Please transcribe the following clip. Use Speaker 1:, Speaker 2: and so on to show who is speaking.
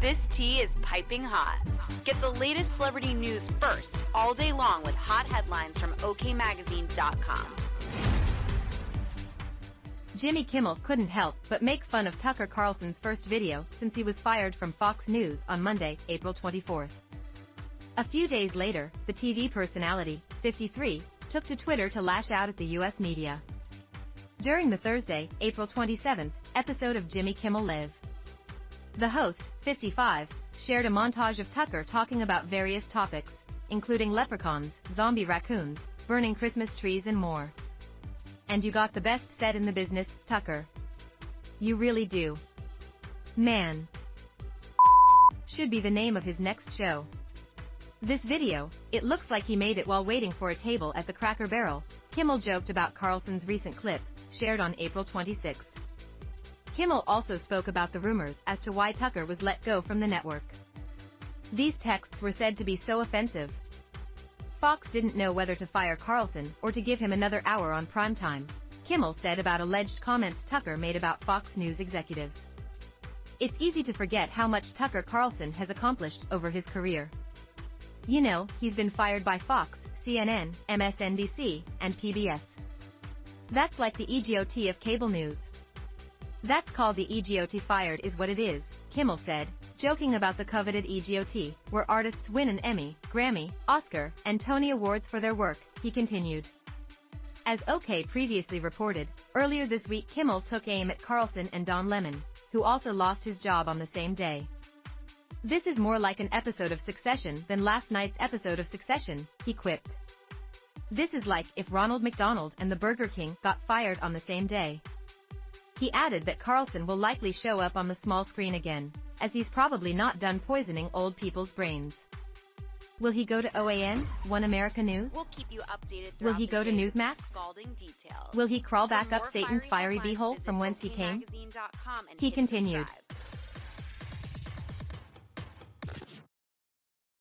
Speaker 1: This tea is piping hot. Get the latest celebrity news first all day long with hot headlines from OKMagazine.com.
Speaker 2: Jimmy Kimmel couldn't help but make fun of Tucker Carlson's first video since he was fired from Fox News on Monday, April 24th. A few days later, the TV personality, 53, took to Twitter to lash out at the US media. During the Thursday, April 27th, episode of Jimmy Kimmel Live, the host, 55, shared a montage of Tucker talking about various topics, including leprechauns, zombie raccoons, burning Christmas trees and more. And you got the best set in the business, Tucker. You really do. Man. Should be the name of his next show. This video, it looks like he made it while waiting for a table at the Cracker Barrel, Kimmel joked about Carlson's recent clip, shared on April 26. Kimmel also spoke about the rumors as to why Tucker was let go from the network. These texts were said to be so offensive. Fox didn't know whether to fire Carlson or to give him another hour on primetime, Kimmel said about alleged comments Tucker made about Fox News executives. It's easy to forget how much Tucker Carlson has accomplished over his career. You know, he's been fired by Fox, CNN, MSNBC, and PBS. That's like the EGOT of cable news. That's called the EGOT fired is what it is, Kimmel said, joking about the coveted EGOT, where artists win an Emmy, Grammy, Oscar, and Tony Awards for their work, he continued. As OK previously reported, earlier this week Kimmel took aim at Carlson and Don Lemon, who also lost his job on the same day. This is more like an episode of Succession than last night's episode of Succession, he quipped. This is like if Ronald McDonald and the Burger King got fired on the same day. He added that Carlson will likely show up on the small screen again, as he's probably not done poisoning old people's brains. Will he go to OAN, One America News?
Speaker 1: We'll keep you updated.
Speaker 2: Will he go to
Speaker 1: throughout the day with
Speaker 2: Newsmax? Will he crawl back up Satan's fiery beehole from whence he came? He continued.